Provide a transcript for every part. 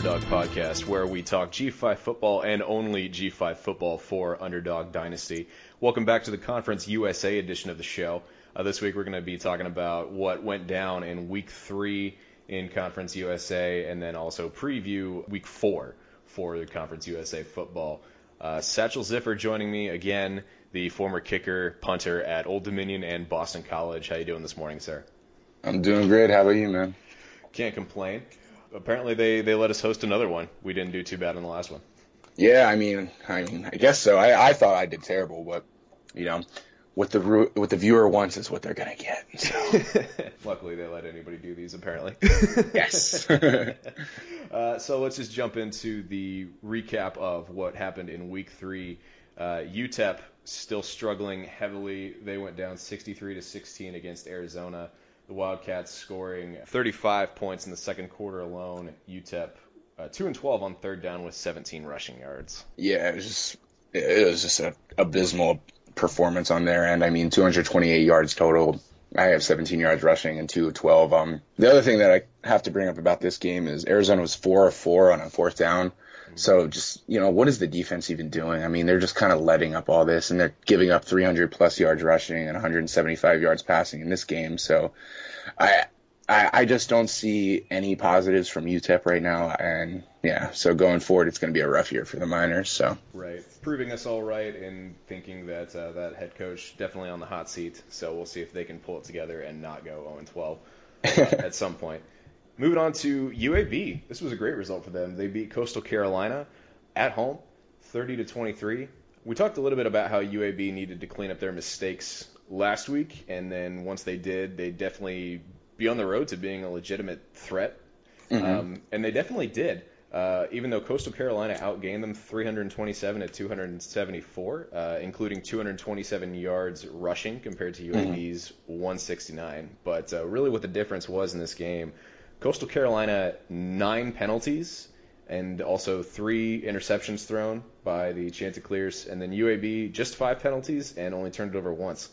Underdog Podcast, where we talk G5 football and only G5 football for Underdog Dynasty. Welcome back to the Conference USA edition of the show. Uh, this week we're going to be talking about what went down in Week 3 in Conference USA and then also preview Week 4 for the Conference USA football. Uh, Satchel Ziffer joining me again, the former kicker, punter at Old Dominion and Boston College. How you doing this morning, sir? I'm doing great. How about you, man? Can't complain. Apparently, they, they let us host another one. We didn't do too bad on the last one. Yeah, I mean, I mean, I guess so. I, I thought I did terrible, but you know, what the what the viewer wants is what they're gonna get. So. Luckily, they let anybody do these. Apparently. yes. uh, so let's just jump into the recap of what happened in Week Three. Uh, UTEP still struggling heavily. They went down 63 to 16 against Arizona. The Wildcats scoring 35 points in the second quarter alone. UTEP uh, two and 12 on third down with 17 rushing yards. Yeah, it was just it was just an abysmal performance on their end. I mean, 228 yards total. I have 17 yards rushing and two of 12. Um, the other thing that I have to bring up about this game is Arizona was four of four on a fourth down. So just, you know, what is the defense even doing? I mean, they're just kind of letting up all this and they're giving up 300 plus yards rushing and 175 yards passing in this game. So I, I, I just don't see any positives from UTEP right now. And yeah, so going forward, it's going to be a rough year for the Miners. So right, proving us all right and thinking that uh, that head coach definitely on the hot seat. So we'll see if they can pull it together and not go 0 12 uh, at some point. Moving on to UAB. This was a great result for them. They beat Coastal Carolina at home, 30 to 23. We talked a little bit about how UAB needed to clean up their mistakes last week, and then once they did, they definitely be on the road to being a legitimate threat. Mm-hmm. Um, and they definitely did. Uh, even though Coastal Carolina outgained them 327 to 274, uh, including 227 yards rushing compared to UAB's mm-hmm. 169. But uh, really, what the difference was in this game Coastal Carolina, nine penalties and also three interceptions thrown by the Chanticleers, and then UAB just five penalties and only turned it over once.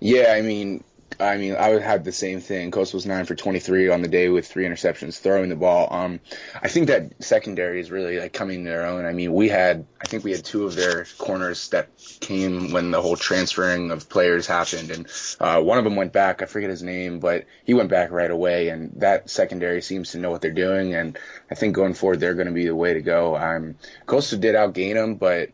Yeah, I mean, I mean, I would have the same thing. Coastal was nine for 23 on the day with three interceptions, throwing the ball. Um, I think that secondary is really like coming to their own. I mean, we had, I think we had two of their corners that came when the whole transferring of players happened, and uh, one of them went back. I forget his name, but he went back right away. And that secondary seems to know what they're doing, and I think going forward they're going to be the way to go. Um, Coastal did outgain them, but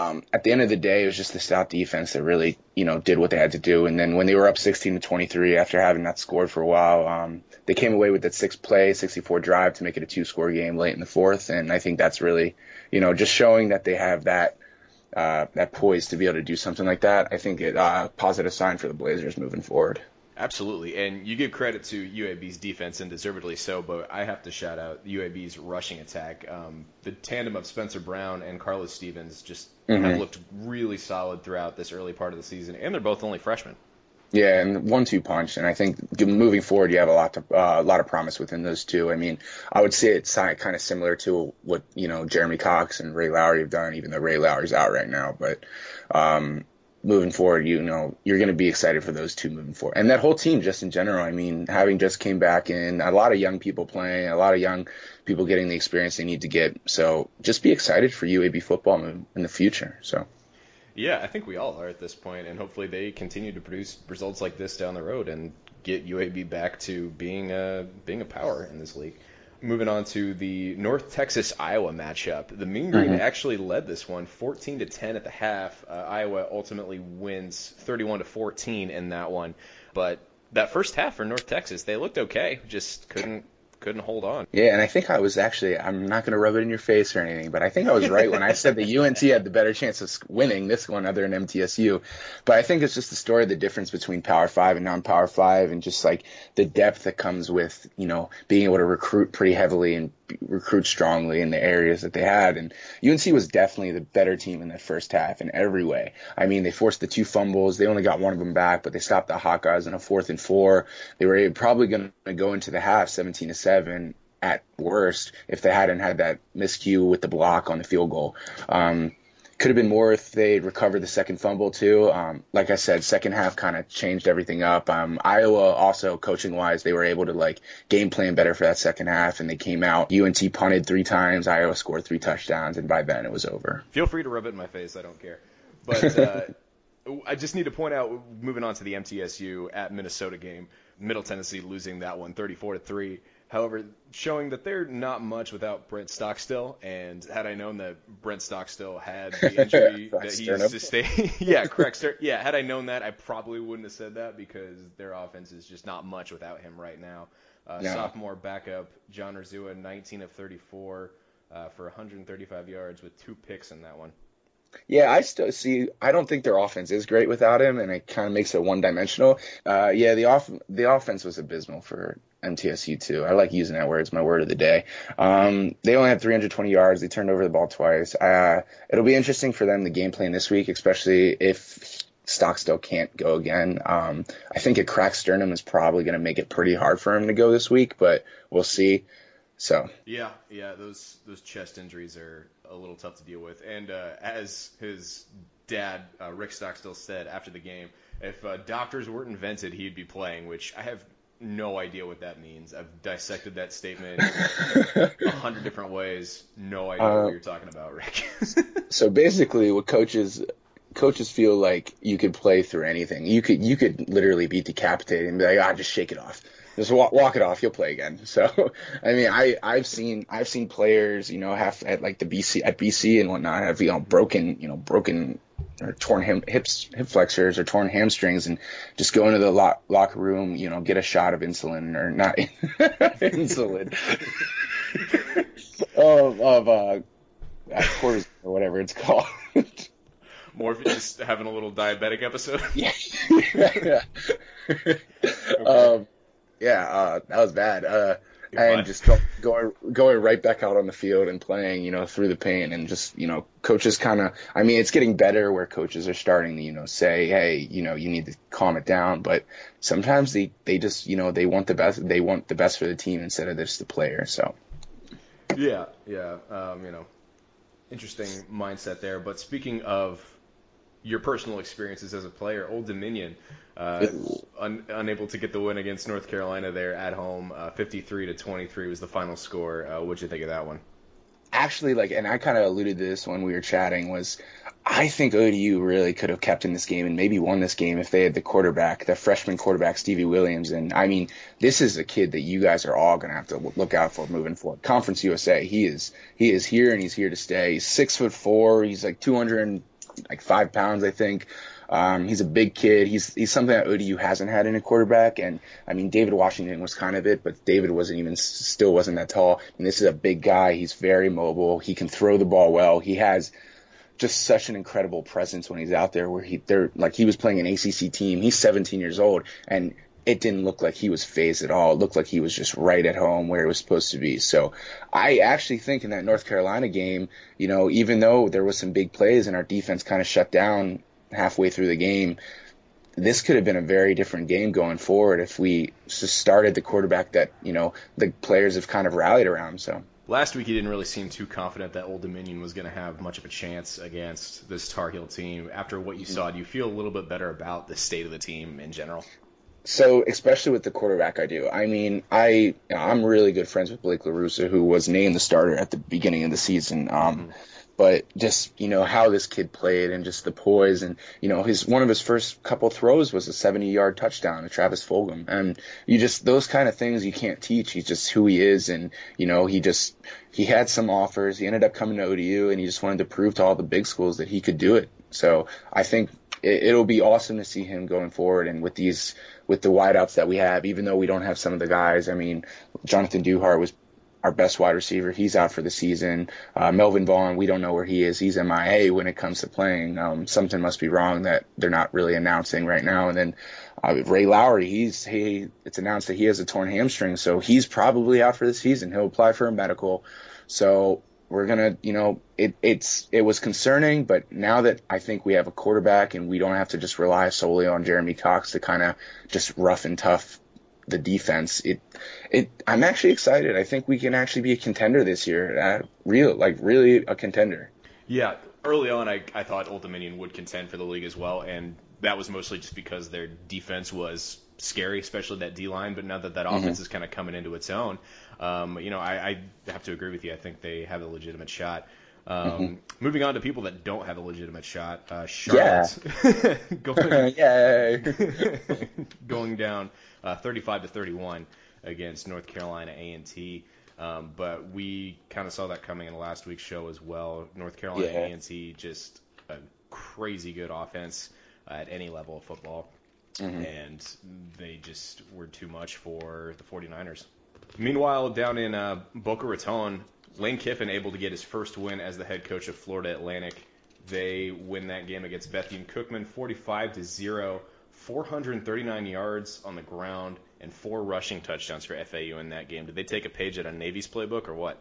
um, at the end of the day, it was just the stout defense that really, you know, did what they had to do. And then when they were up 16 to 23 after having not scored for a while, um, they came away with that six play, 64 drive to make it a two score game late in the fourth. And I think that's really, you know, just showing that they have that, uh, that poise to be able to do something like that. I think it, uh, positive sign for the Blazers moving forward. Absolutely, and you give credit to UAB's defense, and deservedly so. But I have to shout out UAB's rushing attack. Um, the tandem of Spencer Brown and Carlos Stevens just mm-hmm. have looked really solid throughout this early part of the season, and they're both only freshmen. Yeah, and one-two punch, and I think moving forward, you have a lot to, uh, a lot of promise within those two. I mean, I would say it's kind of similar to what you know Jeremy Cox and Ray Lawry have done, even though Ray Lawry's out right now. But um, moving forward, you know, you're going to be excited for those two moving forward. And that whole team, just in general, I mean, having just came back in, a lot of young people playing, a lot of young people getting the experience they need to get. So just be excited for UAB football in the future. So. Yeah, I think we all are at this point, and hopefully they continue to produce results like this down the road and get UAB back to being a being a power in this league moving on to the North Texas Iowa matchup. The Mean Green mm-hmm. actually led this one 14 to 10 at the half. Uh, Iowa ultimately wins 31 to 14 in that one. But that first half for North Texas, they looked okay, just couldn't couldn't hold on. Yeah, and I think I was actually, I'm not going to rub it in your face or anything, but I think I was right when I said that UNT had the better chance of winning this one other than MTSU. But I think it's just the story of the difference between Power 5 and non Power 5 and just like the depth that comes with, you know, being able to recruit pretty heavily and recruit strongly in the areas that they had. And UNC was definitely the better team in the first half in every way. I mean, they forced the two fumbles. They only got one of them back, but they stopped the Hawkeyes in a fourth and four. They were probably going to go into the half 17 to seven at worst if they hadn't had that miscue with the block on the field goal. Um, could have been more if they'd recovered the second fumble too. Um, like I said, second half kind of changed everything up. Um, Iowa also coaching wise, they were able to like game plan better for that second half, and they came out. UNT punted three times, Iowa scored three touchdowns, and by then it was over. Feel free to rub it in my face. I don't care. But uh, I just need to point out, moving on to the MTSU at Minnesota game, Middle Tennessee losing that one, 34 to three. However, showing that they're not much without Brent Stockstill, and had I known that Brent Stockstill had the injury that he sustained, yeah, correct, sir. yeah, had I known that, I probably wouldn't have said that because their offense is just not much without him right now. Uh, no. Sophomore backup John Urzua, 19 of 34 uh, for 135 yards with two picks in that one. Yeah, I still see. I don't think their offense is great without him, and it kind of makes it one dimensional. Uh, yeah, the off the offense was abysmal for MTSU too. I like using that word. It's my word of the day. Um, they only had 320 yards. They turned over the ball twice. Uh, it'll be interesting for them the game plan this week, especially if Stockstill can't go again. Um, I think a cracked sternum is probably going to make it pretty hard for him to go this week, but we'll see. So yeah, yeah, those those chest injuries are a little tough to deal with. And uh, as his dad, uh, Rick Stockstill, said after the game, if uh, doctors weren't invented, he'd be playing. Which I have no idea what that means. I've dissected that statement a hundred different ways. No idea uh, what you're talking about, Rick. so basically, what coaches coaches feel like you could play through anything. You could you could literally be decapitated and be like, ah, just shake it off. Just walk, walk it off. You'll play again. So, I mean, I I've seen I've seen players, you know, have at like the BC at BC and whatnot have you know broken you know broken or torn hip, hips, hip flexors or torn hamstrings and just go into the lock, locker room, you know, get a shot of insulin or not insulin of, of, uh, cortisone or whatever it's called. More of just having a little diabetic episode. yeah. yeah. okay. Um, yeah, uh, that was bad. Uh, and just go, going going right back out on the field and playing, you know, through the pain and just you know, coaches kind of. I mean, it's getting better where coaches are starting to you know say, hey, you know, you need to calm it down. But sometimes they they just you know they want the best they want the best for the team instead of just the player. So. Yeah, yeah, um, you know, interesting mindset there. But speaking of your personal experiences as a player, Old Dominion uh, un- unable to get the win against North Carolina there at home. Uh, 53 to 23 was the final score. Uh, what'd you think of that one? Actually, like, and I kind of alluded to this when we were chatting, was I think ODU really could have kept in this game and maybe won this game if they had the quarterback, the freshman quarterback Stevie Williams. And I mean, this is a kid that you guys are all gonna have to look out for moving forward. Conference USA, he is he is here and he's here to stay. He's six foot four. He's like 200 like five pounds, I think. Um, he's a big kid. He's he's something that ODU hasn't had in a quarterback. And I mean, David Washington was kind of it, but David wasn't even still wasn't that tall. And this is a big guy. He's very mobile. He can throw the ball well. He has just such an incredible presence when he's out there. Where he they're like he was playing an ACC team. He's 17 years old, and it didn't look like he was fazed at all. It looked like he was just right at home where he was supposed to be. So I actually think in that North Carolina game, you know, even though there was some big plays and our defense kind of shut down halfway through the game. This could have been a very different game going forward if we just started the quarterback that you know the players have kind of rallied around. So last week he didn't really seem too confident that Old Dominion was going to have much of a chance against this Tar Heel team. After what you mm-hmm. saw, do you feel a little bit better about the state of the team in general? So, especially with the quarterback, I do. I mean, I you know, I'm really good friends with Blake LaRussa, who was named the starter at the beginning of the season. Um, mm-hmm. but just you know how this kid played and just the poise and you know his one of his first couple throws was a 70 yard touchdown to Travis Fulgham. And you just those kind of things you can't teach. He's just who he is. And you know he just he had some offers. He ended up coming to ODU and he just wanted to prove to all the big schools that he could do it. So I think it, it'll be awesome to see him going forward and with these with the wideouts that we have even though we don't have some of the guys I mean Jonathan Duhart was our best wide receiver. He's out for the season. Uh, Melvin Vaughn, we don't know where he is. He's MIA when it comes to playing. Um, something must be wrong that they're not really announcing right now. And then uh, Ray Lawry, he's he. It's announced that he has a torn hamstring, so he's probably out for the season. He'll apply for a medical. So we're gonna, you know, it, it's it was concerning, but now that I think we have a quarterback and we don't have to just rely solely on Jeremy Cox to kind of just rough and tough the defense. It, it. I'm actually excited. I think we can actually be a contender this year. Uh, real, like really a contender. Yeah, early on, I, I thought Old Dominion would contend for the league as well, and that was mostly just because their defense was scary, especially that D line. But now that that mm-hmm. offense is kind of coming into its own, um, you know, I, I have to agree with you. I think they have a legitimate shot. Um, mm-hmm. Moving on to people that don't have a legitimate shot, uh, Charlotte yeah. going, going down uh, 35 to 31 against North Carolina A&T. Um, but we kind of saw that coming in last week's show as well. North Carolina yeah. A&T just a crazy good offense at any level of football, mm-hmm. and they just were too much for the 49ers. Meanwhile, down in uh, Boca Raton, Lane Kiffin able to get his first win as the head coach of Florida Atlantic. They win that game against Bethune Cookman, 45 to zero. 439 yards on the ground and four rushing touchdowns for FAU in that game. Did they take a page out of Navy's playbook or what?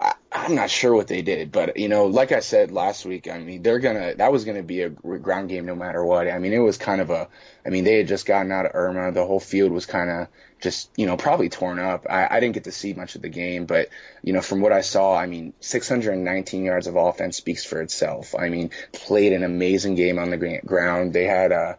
I, I'm not sure what they did, but you know, like I said last week, I mean, they're gonna that was gonna be a ground game no matter what. I mean, it was kind of a, I mean, they had just gotten out of Irma, the whole field was kind of just you know probably torn up. I, I didn't get to see much of the game, but you know, from what I saw, I mean, 619 yards of offense speaks for itself. I mean, played an amazing game on the ground. They had a uh,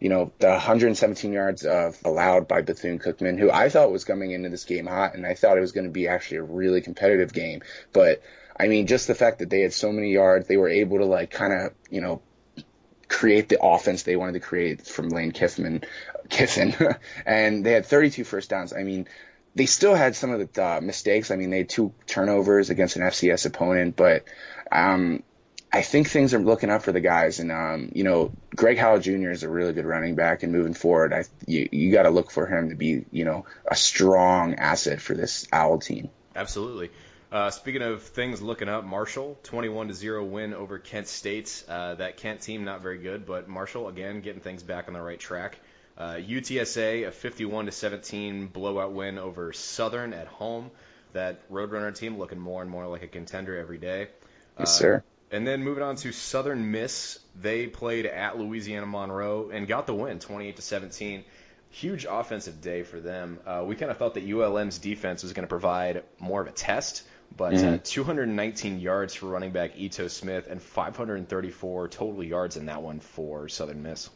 you know, the 117 yards of allowed by Bethune Cookman, who I thought was coming into this game hot, and I thought it was going to be actually a really competitive game. But I mean, just the fact that they had so many yards, they were able to like kind of, you know, create the offense they wanted to create from Lane Kiffin, Kiffin, and they had 32 first downs. I mean, they still had some of the uh, mistakes. I mean, they had two turnovers against an FCS opponent, but um, I think things are looking up for the guys, and um, you know, Greg Howell Jr. is a really good running back, and moving forward, I you, you got to look for him to be, you know, a strong asset for this Owl team. Absolutely. Uh, speaking of things looking up, Marshall 21 to zero win over Kent State. Uh, that Kent team not very good, but Marshall again getting things back on the right track. Uh, UTSA a 51 to 17 blowout win over Southern at home. That Roadrunner team looking more and more like a contender every day. Yes, sir. And then moving on to Southern Miss, they played at Louisiana Monroe and got the win, 28 to 17. Huge offensive day for them. Uh, we kind of thought that ULM's defense was going to provide more of a test, but uh, mm-hmm. uh, 219 yards for running back Ito Smith and 534 total yards in that one for Southern Miss.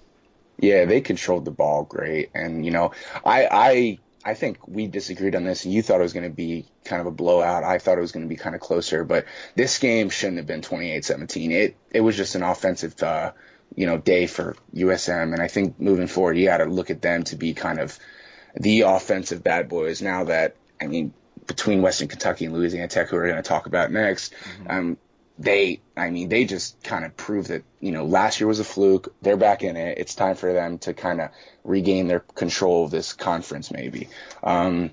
Yeah, they controlled the ball great, and you know, I I I think we disagreed on this. and You thought it was going to be kind of a blowout. I thought it was going to be kind of closer, but this game shouldn't have been 28-17. It it was just an offensive, uh, you know, day for USM, and I think moving forward, you got to look at them to be kind of the offensive bad boys. Now that I mean, between Western Kentucky and Louisiana Tech, who we're going to talk about next, mm-hmm. um, they, I mean, they just kind of proved that, you know, last year was a fluke. They're back in it. It's time for them to kind of regain their control of this conference, maybe. Um,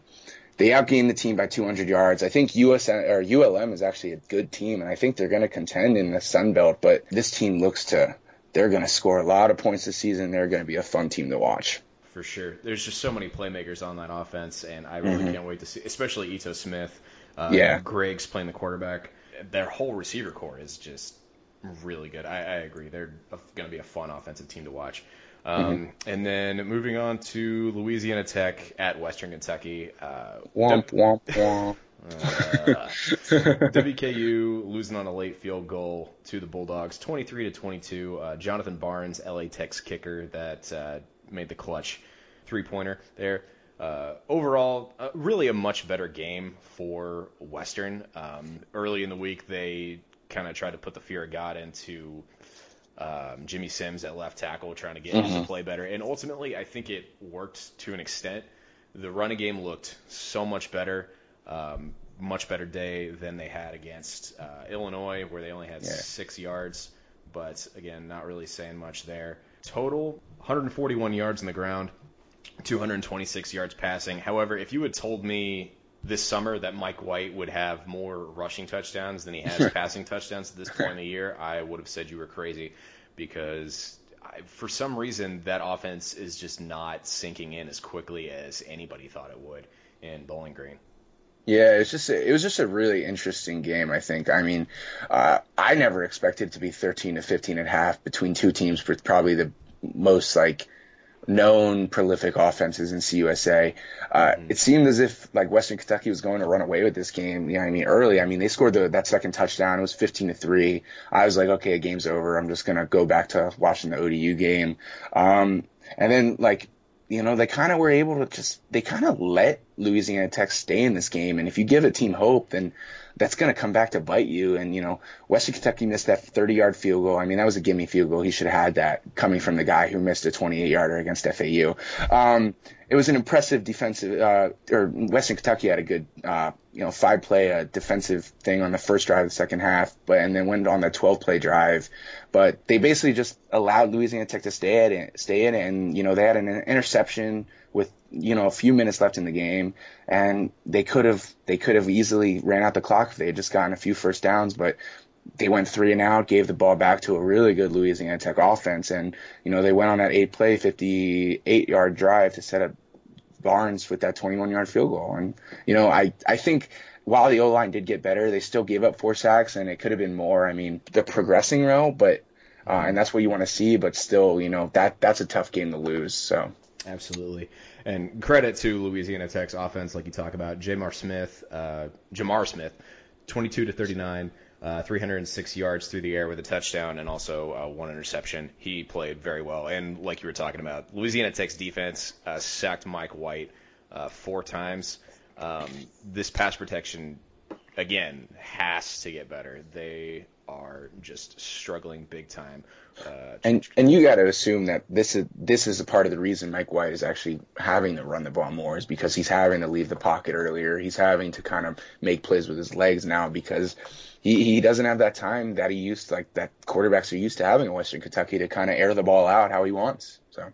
they outgained the team by 200 yards. I think US or ULM is actually a good team, and I think they're going to contend in the Sun Belt. But this team looks to they're going to score a lot of points this season. They're going to be a fun team to watch. For sure, there's just so many playmakers on that offense, and I really mm-hmm. can't wait to see, especially Ito Smith. Uh, yeah, Greg's playing the quarterback their whole receiver corps is just really good. I, I agree. They're going to be a fun offensive team to watch. Um, mm-hmm. And then moving on to Louisiana Tech at Western Kentucky. Uh, womp, womp, womp. Uh, WKU losing on a late field goal to the Bulldogs, 23 to 22. Uh, Jonathan Barnes, LA Tech's kicker, that uh, made the clutch three pointer there. Uh, overall, uh, really a much better game for Western. Um, early in the week, they kind of tried to put the fear of God into um, Jimmy Sims at left tackle, trying to get mm-hmm. him to play better. And ultimately, I think it worked to an extent. The running game looked so much better, um, much better day than they had against uh, Illinois, where they only had yeah. six yards. But again, not really saying much there. Total 141 yards on the ground, 226 yards passing. However, if you had told me this summer that Mike White would have more rushing touchdowns than he has passing touchdowns at this point in the year, I would have said you were crazy because I, for some reason that offense is just not sinking in as quickly as anybody thought it would in Bowling Green. Yeah, it's just a, it was just a really interesting game. I think. I mean, uh, I never expected to be 13 to 15 and a half between two teams with probably the most like known prolific offenses in CUSA. Uh, mm-hmm. It seemed as if like Western Kentucky was going to run away with this game. You know, I mean, early, I mean, they scored the, that second touchdown. It was 15 to three. I was like, okay, the game's over. I'm just gonna go back to watching the ODU game. Um, and then like you know, they kind of were able to just, they kind of let Louisiana Tech stay in this game. And if you give a team hope, then that's going to come back to bite you. And, you know, Western Kentucky missed that 30 yard field goal. I mean, that was a gimme field goal. He should have had that coming from the guy who missed a 28 yarder against FAU. Um, it was an impressive defensive, uh, or Western Kentucky had a good, uh, you know, five play uh, defensive thing on the first drive of the second half, but and then went on the 12 play drive. But they basically just allowed Louisiana Tech to stay at it, stay in it, and you know they had an interception you know a few minutes left in the game, and they could have they could have easily ran out the clock if they had just gotten a few first downs, but they went three and out, gave the ball back to a really good Louisiana Tech offense, and you know they went on that eight play, 58 yard drive to set up Barnes with that 21 yard field goal. And you know I I think while the O line did get better, they still gave up four sacks, and it could have been more. I mean, they're progressing well, but uh, and that's what you want to see. But still, you know that that's a tough game to lose. So absolutely. And credit to Louisiana Tech's offense, like you talk about, J'Mar Smith, uh, J'Mar Smith, 22 to 39, uh, 306 yards through the air with a touchdown and also uh, one interception. He played very well. And like you were talking about, Louisiana Tech's defense uh, sacked Mike White uh, four times. Um, this pass protection, again, has to get better. They are just struggling big time. Uh, and and you got to assume that this is this is a part of the reason Mike White is actually having to run the ball more is because he's having to leave the pocket earlier. He's having to kind of make plays with his legs now because he, he doesn't have that time that he used like that quarterbacks are used to having in Western Kentucky to kind of air the ball out how he wants. So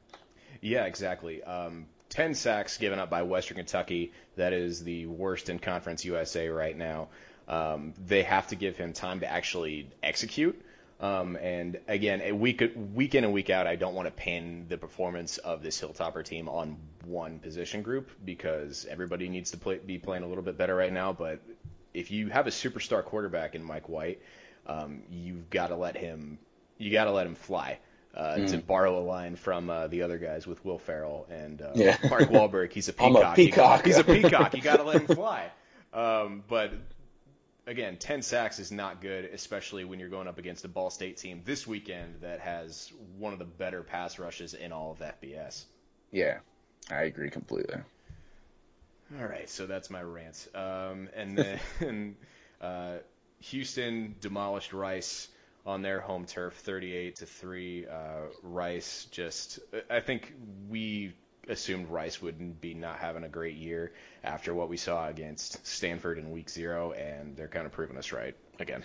yeah, exactly. Um, 10 sacks given up by Western Kentucky. That is the worst in Conference USA right now. Um, they have to give him time to actually execute. Um, and again, week week in and week out, I don't want to pin the performance of this Hilltopper team on one position group because everybody needs to play, be playing a little bit better right now. But if you have a superstar quarterback in Mike White, um, you've got to let him you got to let him fly. Uh, mm. To borrow a line from uh, the other guys with Will Ferrell and uh, yeah. Mark Wahlberg, he's a peacock. A peacock. he's a peacock. You got to let him fly. Um, but again, 10 sacks is not good, especially when you're going up against a Ball State team this weekend that has one of the better pass rushes in all of FBS. Yeah, I agree completely. All right, so that's my rant. Um, and then uh, Houston demolished Rice on their home turf, 38 to three. Uh, Rice just, I think we assumed Rice wouldn't be not having a great year after what we saw against Stanford in week zero, and they're kind of proving us right again.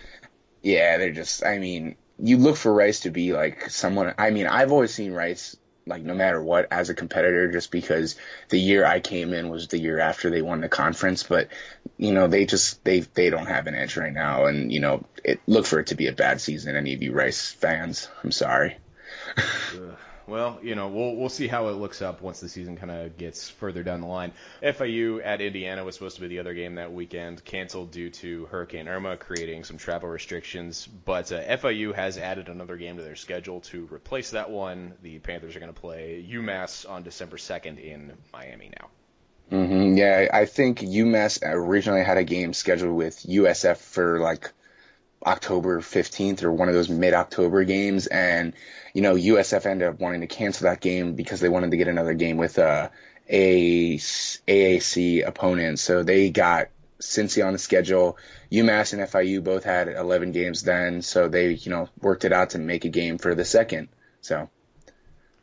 Yeah, they're just, I mean, you look for Rice to be like someone, I mean, I've always seen Rice like no matter what as a competitor just because the year I came in was the year after they won the conference. But you know they just they they don't have an edge right now. And you know it look for it to be a bad season any of you Rice fans. I'm sorry well, you know, we'll we'll see how it looks up once the season kind of gets further down the line. FIU at Indiana was supposed to be the other game that weekend, canceled due to Hurricane Irma creating some travel restrictions. But uh, FIU has added another game to their schedule to replace that one. The Panthers are going to play UMass on December 2nd in Miami now. Mm-hmm. Yeah, I think UMass originally had a game scheduled with USF for like October 15th or one of those mid October games. And, you know, USF ended up wanting to cancel that game because they wanted to get another game with uh, a AAC opponent. So they got Cincy on the schedule. UMass and FIU both had 11 games then. So they, you know, worked it out to make a game for the second. So,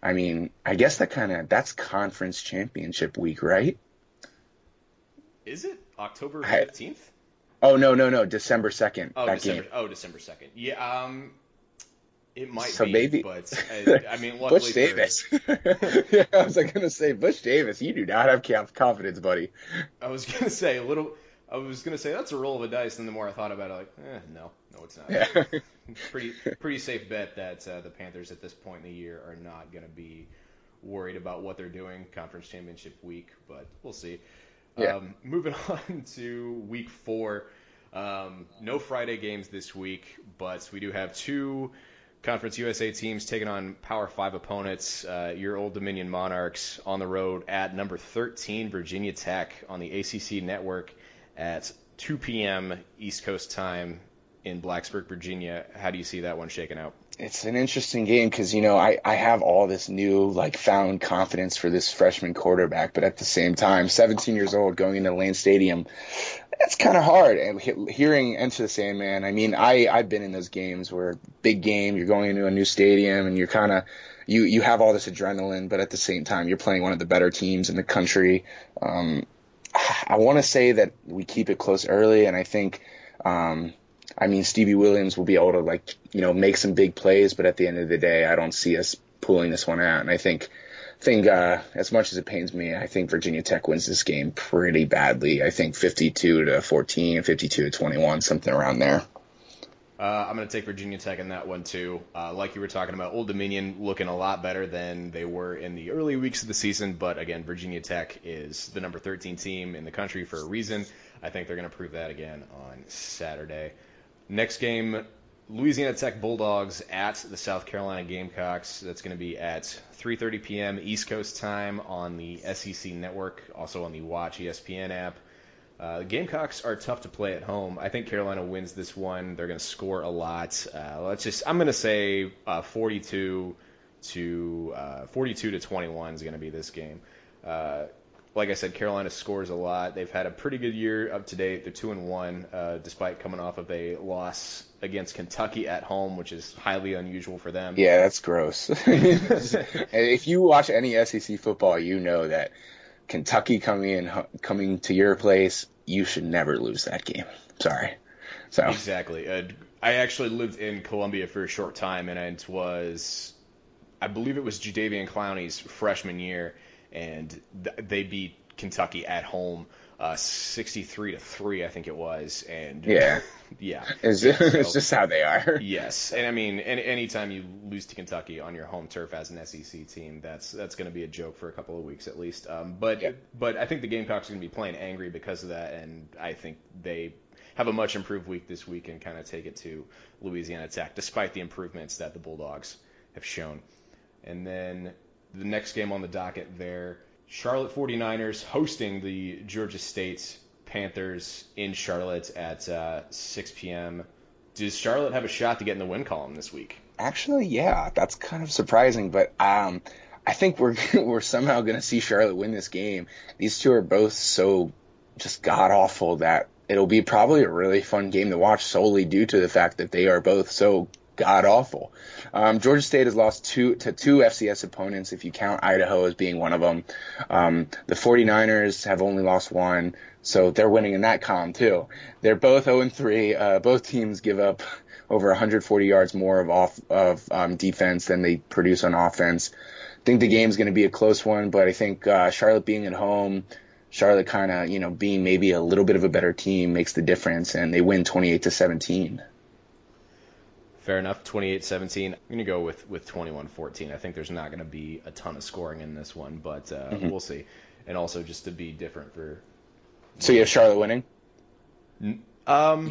I mean, I guess that kind of, that's conference championship week, right? Is it October 15th? Oh no no no December second. Oh December. Game. Oh December second. Yeah. Um. It might so be, maybe, but I, I mean, Butch Davis. yeah, I was like gonna say Butch Davis. You do not have confidence, buddy. I was gonna say a little. I was gonna say that's a roll of a dice, and the more I thought about it, like, eh, no, no, it's not. Yeah. pretty, pretty safe bet that uh, the Panthers at this point in the year are not gonna be worried about what they're doing conference championship week, but we'll see. Yeah. Um, moving on to week four. Um, no Friday games this week, but we do have two Conference USA teams taking on Power Five opponents. Uh, your Old Dominion Monarchs on the road at number 13 Virginia Tech on the ACC network at 2 p.m. East Coast time in Blacksburg, Virginia. How do you see that one shaking out? It's an interesting game because you know I I have all this new like found confidence for this freshman quarterback, but at the same time, 17 years old going into Lane Stadium, that's kind of hard. And hearing Enter the Sandman, I mean, I I've been in those games where big game, you're going into a new stadium, and you're kind of you you have all this adrenaline, but at the same time, you're playing one of the better teams in the country. Um, I want to say that we keep it close early, and I think. Um, I mean, Stevie Williams will be able to like, you know, make some big plays, but at the end of the day, I don't see us pulling this one out. And I think, think, uh, as much as it pains me, I think Virginia Tech wins this game pretty badly. I think 52 to 14, 52 to 21, something around there. Uh, I'm going to take Virginia Tech in that one too. Uh, like you were talking about, Old Dominion looking a lot better than they were in the early weeks of the season. But again, Virginia Tech is the number 13 team in the country for a reason. I think they're going to prove that again on Saturday. Next game, Louisiana Tech Bulldogs at the South Carolina Gamecocks. That's going to be at 3:30 p.m. East Coast time on the SEC network, also on the Watch ESPN app. Uh, the Gamecocks are tough to play at home. I think Carolina wins this one. They're going to score a lot. Uh, let's just I'm going to say uh, 42 to uh, 42 to 21 is going to be this game. Like I said, Carolina scores a lot. They've had a pretty good year up to date. They're two and one, uh, despite coming off of a loss against Kentucky at home, which is highly unusual for them. Yeah, that's gross. if you watch any SEC football, you know that Kentucky coming in, coming to your place, you should never lose that game. Sorry. So exactly. Uh, I actually lived in Columbia for a short time, and it was, I believe it was Jadeveon Clowney's freshman year and th- they beat Kentucky at home, uh, 63 to three, I think it was, and yeah, yeah, it's, just, so, it's just how they are. Yes, and I mean, any, anytime you lose to Kentucky on your home turf as an SEC team, that's that's going to be a joke for a couple of weeks at least. Um, but yeah. but I think the Gamecocks are going to be playing angry because of that, and I think they have a much improved week this week and kind of take it to Louisiana Tech, despite the improvements that the Bulldogs have shown. And then the next game on the docket there. Charlotte 49ers hosting the Georgia State Panthers in Charlotte at uh, 6 p.m. Does Charlotte have a shot to get in the win column this week? Actually, yeah, that's kind of surprising, but um, I think we're we're somehow going to see Charlotte win this game. These two are both so just god awful that it'll be probably a really fun game to watch solely due to the fact that they are both so god awful. Um, Georgia State has lost two to two FCS opponents, if you count Idaho as being one of them. Um, the 49ers have only lost one, so they're winning in that column too. They're both 0 and 3. Uh, both teams give up over 140 yards more of off of um, defense than they produce on offense. I think the game's going to be a close one, but I think uh, Charlotte being at home. Charlotte kind of, you know, being maybe a little bit of a better team makes the difference, and they win 28 to 17. Fair enough. 28-17. I'm going to go with with 21-14. I think there's not going to be a ton of scoring in this one, but uh, mm-hmm. we'll see. And also just to be different for. So you have Charlotte winning. Um.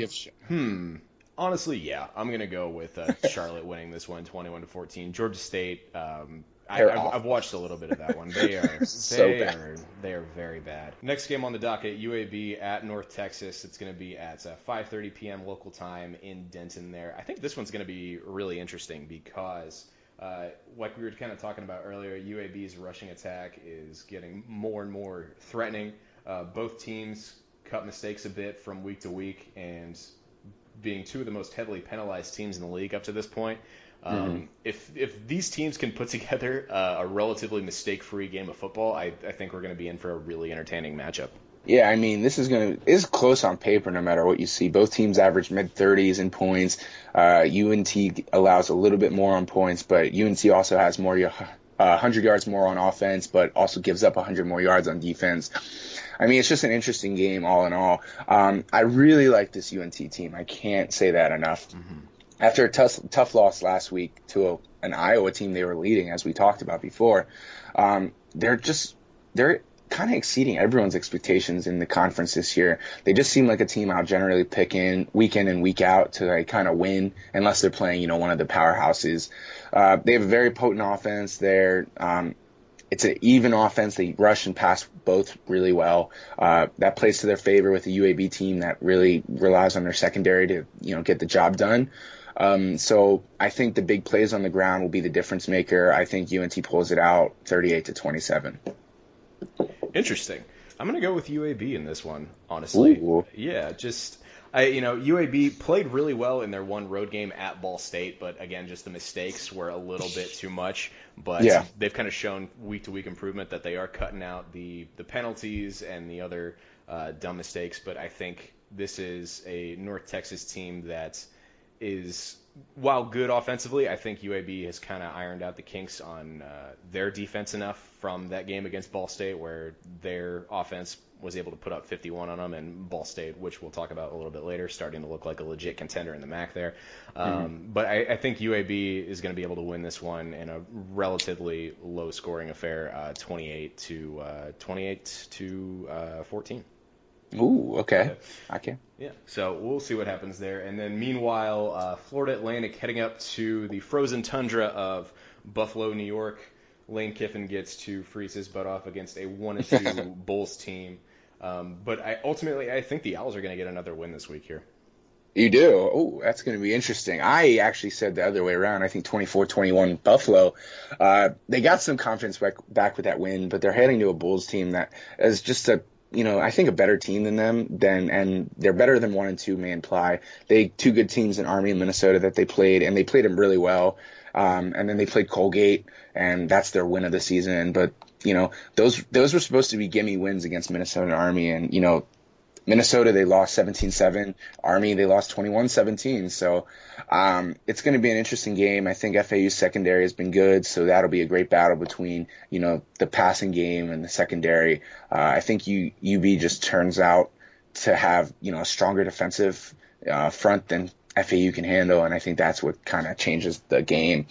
hmm. Honestly, yeah. I'm going to go with uh, Charlotte winning this one, 21 to 14. Georgia State. Um, I, have I've watched a little bit of that one. They are so they bad. are they are very bad. Next game on the docket, UAB at North Texas. It's going to be at uh, 5:30 p.m. local time in Denton. There, I think this one's going to be really interesting because, uh, like we were kind of talking about earlier, UAB's rushing attack is getting more and more threatening. Uh, both teams cut mistakes a bit from week to week, and being two of the most heavily penalized teams in the league up to this point. Um, mm-hmm. If if these teams can put together uh, a relatively mistake-free game of football, I, I think we're going to be in for a really entertaining matchup. Yeah, I mean, this is going to is close on paper, no matter what you see. Both teams average mid 30s in points. Uh, UNT allows a little bit more on points, but UNT also has more uh, 100 yards more on offense, but also gives up 100 more yards on defense. I mean, it's just an interesting game all in all. Um, I really like this UNT team. I can't say that enough. Mm-hmm after a tough, tough loss last week to a, an Iowa team they were leading, as we talked about before, um, they're just they're kind of exceeding everyone's expectations in the conference this year. They just seem like a team I'll generally pick in week in and week out to like kind of win, unless they're playing, you know, one of the powerhouses. Uh, they have a very potent offense. They're um, it's an even offense. They rush and pass both really well. Uh, that plays to their favor with a UAB team that really relies on their secondary to you know get the job done. Um, so I think the big plays on the ground will be the difference maker. I think UNT pulls it out 38 to 27. Interesting. I'm gonna go with UAB in this one, honestly. Ooh. Yeah, just I, you know, UAB played really well in their one road game at Ball State, but again, just the mistakes were a little bit too much. But Yeah. they've kind of shown week to week improvement that they are cutting out the the penalties and the other uh, dumb mistakes. But I think this is a North Texas team that is while good offensively, I think UAB has kind of ironed out the kinks on uh, their defense enough from that game against Ball State, where their offense was able to put up 51 on them, and Ball State, which we'll talk about a little bit later, starting to look like a legit contender in the MAC there. Um, But I, I think UAB is going to be able to win this one in a relatively low-scoring affair, uh, 28 to uh, 28 to uh, 14. Ooh, okay. I can. Yeah, so we'll see what happens there. And then meanwhile, uh, Florida Atlantic heading up to the frozen tundra of Buffalo, New York. Lane Kiffin gets to freeze his butt off against a one and two Bulls team. Um, but I ultimately I think the Owls are going to get another win this week here. You do? Oh, that's going to be interesting. I actually said the other way around. I think 24-21 Buffalo. Uh, they got some confidence back, back with that win, but they're heading to a Bulls team that is just a, you know, I think a better team than them. Than and they're better than one and two may imply. They two good teams in Army and Minnesota that they played, and they played them really well. Um, and then they played Colgate, and that's their win of the season. But you know, those those were supposed to be gimme wins against Minnesota Army, and you know, Minnesota, they lost 17-7. Army, they lost 21-17. So um, it's going to be an interesting game. I think FAU's secondary has been good, so that'll be a great battle between you know the passing game and the secondary. Uh, I think UB just turns out to have you know a stronger defensive uh, front than FAU can handle, and I think that's what kind of changes the game.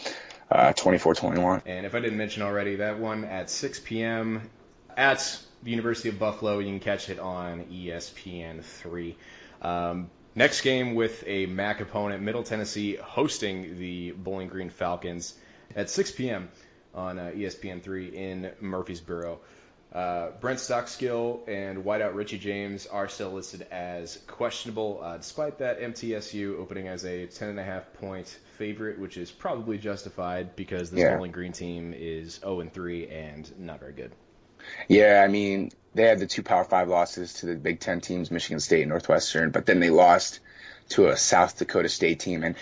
Uh, 24-21. And if I didn't mention already, that one at 6 p.m. at the University of Buffalo. You can catch it on ESPN three. Um, next game with a MAC opponent, Middle Tennessee hosting the Bowling Green Falcons at 6 p.m. on uh, ESPN three in Murfreesboro. Uh, Brent Stockstill and wideout Richie James are still listed as questionable, uh, despite that MTSU opening as a 10.5 point favorite, which is probably justified because this Yeah. Bowling Green team is 0 and 3 and not very good. Yeah, I mean, they had the two Power Five losses to the Big Ten teams, Michigan State and Northwestern, but then they lost to a South Dakota State team. And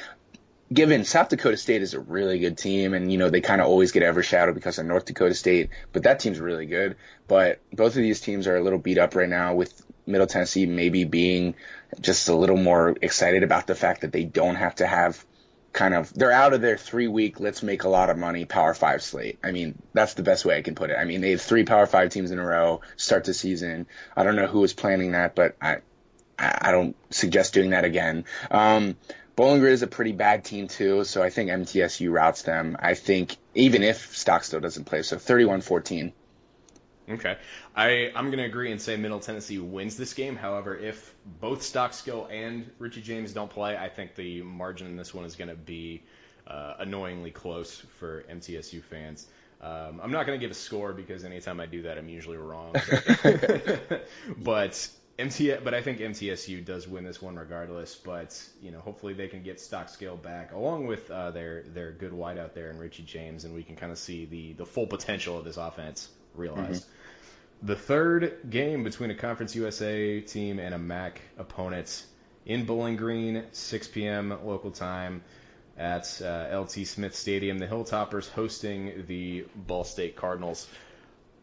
given South Dakota State is a really good team, and you know they kind of always get overshadowed because of North Dakota State, but that team's really good. But both of these teams are a little beat up right now, with Middle Tennessee maybe being just a little more excited about the fact that they don't have to have kind of they're out of their three week let's make a lot of money power five slate. I mean that's the best way i can put it. I mean they have three power five teams in a row start the season. I don't know who was planning that but i i don't suggest doing that again. Um bowling green is a pretty bad team too so i think mtsu routes them. I think even if stockstill doesn't play so 31-14 Okay. I, I'm going to agree and say Middle Tennessee wins this game. However, if both Stockstill and Richie James don't play, I think the margin in this one is going to be uh, annoyingly close for MTSU fans. Um, I'm not going to give a score because anytime I do that, I'm usually wrong. but MT, but I think MTSU does win this one regardless. But you know, hopefully they can get Stockstill back along with uh, their their good wideout there and Richie James, and we can kind of see the the full potential of this offense realized. The third game between a Conference USA team and a MAC opponent in Bowling Green, 6 p.m. local time at uh, LT Smith Stadium. The Hilltoppers hosting the Ball State Cardinals.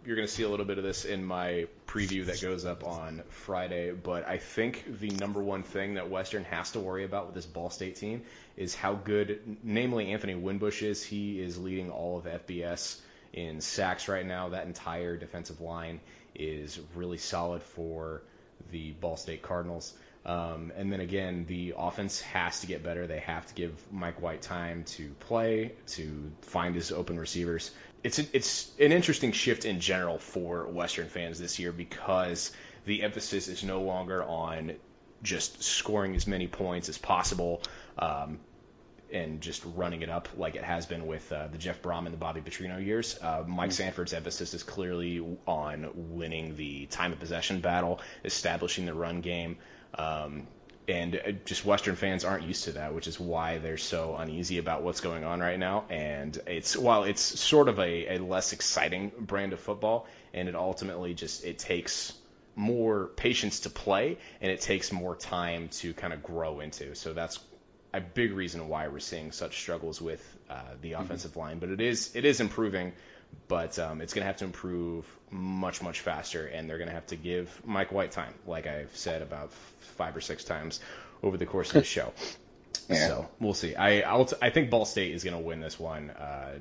You're going to see a little bit of this in my preview that goes up on Friday, but I think the number one thing that Western has to worry about with this Ball State team is how good, namely Anthony Winbush is. He is leading all of FBS in sacks right now. That entire defensive line is really solid for the Ball State Cardinals. Um, and then again, the offense has to get better. They have to give Mike White time to play, to find his open receivers. it's a, it's an interesting shift in general for Western fans this year because the emphasis is no longer on just scoring as many points as possible. Um, and just running it up like it has been with uh, the Jeff Brohm and the Bobby Petrino years. Uh, Mike mm-hmm. Sanford's emphasis is clearly on winning the time of possession battle, establishing the run game. Um, and uh, just Western fans aren't used to that, which is why they're so uneasy about what's going on right now. And it's while it's sort of a, a less exciting brand of football, and it ultimately just it takes more patience to play, and it takes more time to kind of grow into. So that's a big reason why we're seeing such struggles with uh, the mm-hmm. offensive mm-hmm. line. But it is it is improving, but um, it's going to have to improve much much faster, and they're going to have to give Mike White time, like I've said about five or six times over the course of the show. yeah. So we'll see. I I'll t- I think Ball State is going to win this one. Uh,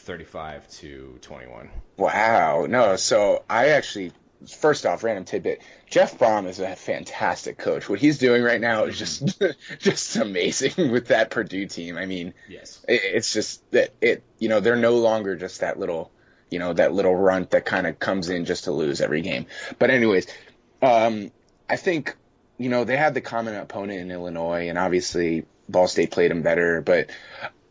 35 to 21. Wow. No, so I actually first off, random tidbit. Jeff Brohm is a fantastic coach. What he's doing right now is just just amazing with that Purdue team. I mean, yes, it, it's just that it you know they're no longer just that little you know that little runt that kind of comes in just to lose every game. But anyways, um, I think you know they had the common opponent in Illinois, and obviously Ball State played them better, but.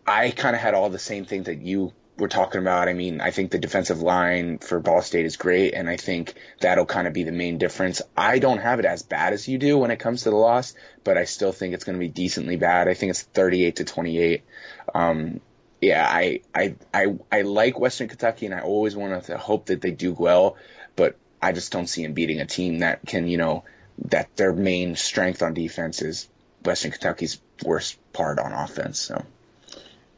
I kind of had all the same things that you we're talking about. I mean, I think the defensive line for Ball State is great, and I think that'll kind of be the main difference. I don't have it as bad as you do when it comes to the loss, but I still think it's going to be decently bad. I think it's 38 to 28. Um, yeah, I, I, I, I like Western Kentucky, and I always want to hope that they do well, but I just don't see them beating a team that can, you know, that their main strength on defense is Western Kentucky's worst part on offense. So.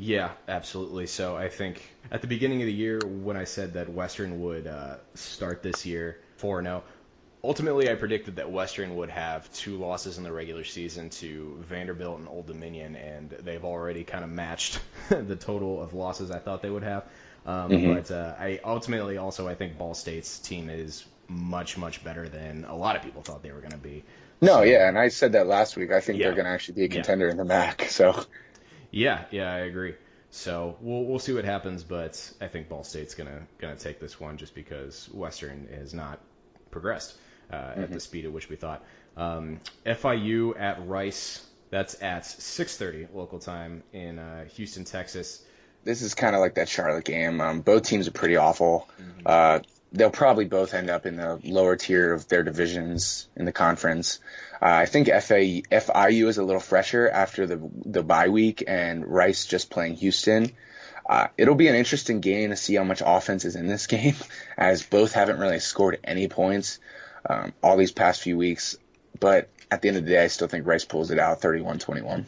Yeah, absolutely. So I think at the beginning of the year, when I said that Western would uh, start this year 4 0, ultimately I predicted that Western would have two losses in the regular season to Vanderbilt and Old Dominion, and they've already kind of matched the total of losses I thought they would have. Um, mm-hmm. But uh, I ultimately also I think Ball State's team is much much better than a lot of people thought they were going to be. No, so, yeah, and I said that last week. I think yeah. they're going to actually be a contender yeah. in the MAC. So yeah, yeah, I agree. So we'll we'll see what happens, but I think Ball State's gonna gonna take this one just because Western has not progressed uh, mm-hmm. at the speed at which we thought. Um, FIU at Rice. That's at 6:30 local time in uh, Houston, Texas. This is kind of like that Charlotte game. Um, both teams are pretty awful. Mm-hmm. Uh, they'll probably both end up in the lower tier of their divisions in the conference. Uh, I think FA, FIU is a little fresher after the the bye week and Rice just playing Houston. Uh, it'll be an interesting game to see how much offense is in this game, as both haven't really scored any points um, all these past few weeks. But at the end of the day, I still think Rice pulls it out 31-21.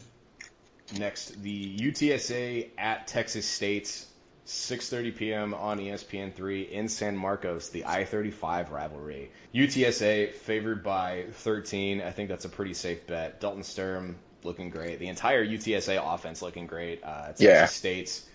Next, the UTSA at Texas State. 6:30 p.m. on ESPN3 in San Marcos, the I-35 rivalry. UTSA favored by 13. I think that's a pretty safe bet. Dalton Sturm looking great. The entire UTSA offense looking great. Uh, Texas yeah. State's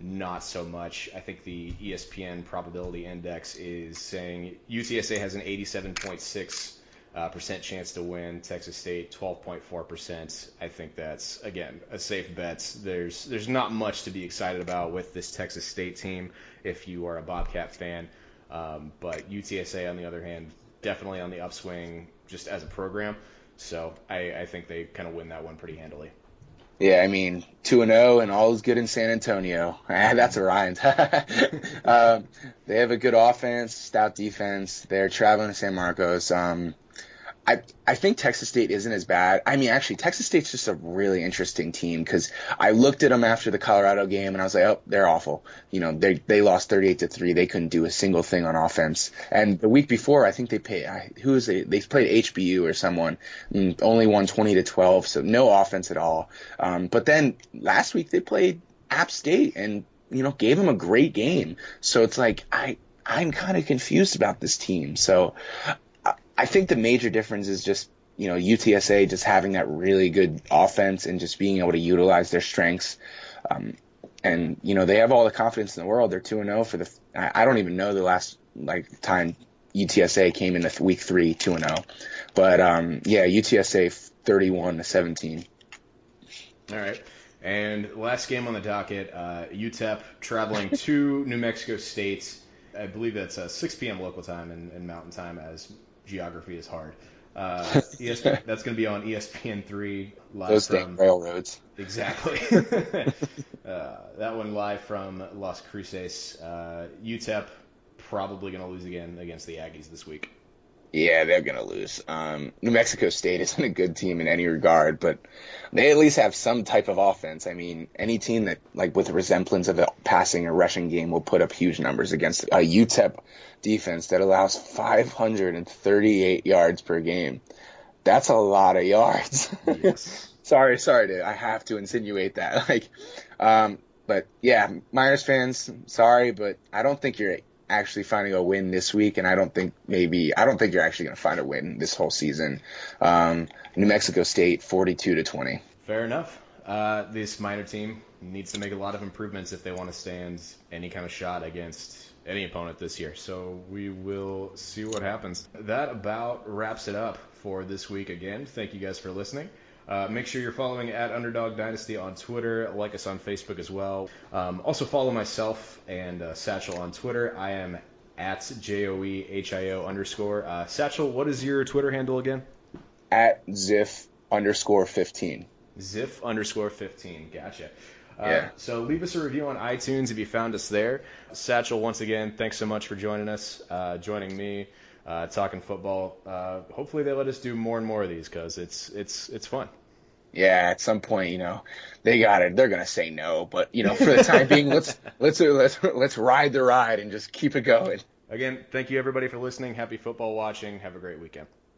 not so much. I think the ESPN probability index is saying UTSA has an 87.6 uh, percent chance to win. Texas State 12.4 percent. I think that's again a safe bet. There's there's not much to be excited about with this Texas State team if you are a Bobcat fan. Um, but UTSA on the other hand, definitely on the upswing just as a program. So I, I think they kind of win that one pretty handily. Yeah, I mean, 2 and 0 and all is good in San Antonio. That's a rhyme. um, they have a good offense, stout defense. They're traveling to San Marcos. Um, I I think Texas State isn't as bad. I mean, actually, Texas State's just a really interesting team because I looked at them after the Colorado game and I was like, oh, they're awful. You know, they they lost 38 to three. They couldn't do a single thing on offense. And the week before, I think they played who was they? They played HBU or someone, only won 20 to 12, so no offense at all. Um, but then last week they played App State and you know gave them a great game. So it's like I I'm kind of confused about this team. So I think the major difference is just you know UTSA just having that really good offense and just being able to utilize their strengths. Um, and you know they have all the confidence in the world. They're two and zero oh for the. I don't even know the last like time UTSA came in the week three two and zero, but um, yeah, UTSA thirty one to seventeen. All right. And last game on the docket, uh, UTEP traveling to New Mexico State. I believe that's uh, 6 p.m. local time and, and Mountain Time, as geography is hard. Uh, ESP, that's going to be on ESPN3 live Those from dang railroads. exactly uh, that one live from Las Cruces. Uh, UTEP probably going to lose again against the Aggies this week. Yeah, they're gonna lose. Um, New Mexico State isn't a good team in any regard, but they at least have some type of offense. I mean, any team that like with a resemblance of a passing or rushing game will put up huge numbers against a UTEP defense that allows 538 yards per game. That's a lot of yards. Yes. sorry, sorry to I have to insinuate that. Like, um, but yeah, Miners fans, sorry, but I don't think you're actually finding a win this week, and I don't think maybe I don't think you're actually going to find a win this whole season. Um, New Mexico State, 42 to 20. Fair enough. Uh, this minor team needs to make a lot of improvements if they want to stand any kind of shot against any opponent this year. So we will see what happens. That about wraps it up for this week again. Thank you guys for listening. Uh, make sure you're following at Underdog Dynasty on Twitter. Like us on Facebook as well. Um, also follow myself and uh, Satchel on Twitter. I am at J O E H I O underscore. Uh, Satchel, what is your Twitter handle again? At Ziff underscore 15. Ziff underscore 15. Gotcha. Uh, Yeah. So leave us a review on iTunes if you found us there. Satchel, once again, thanks so much for joining us, uh, joining me, uh, talking football. Uh, hopefully they let us do more and more of these because it's it's it's fun. Yeah, at some point, you know, they got it. They're gonna say no, but you know, for the time being, let's let's let's let's ride the ride and just keep it going. Again, thank you everybody for listening. Happy football watching. Have a great weekend.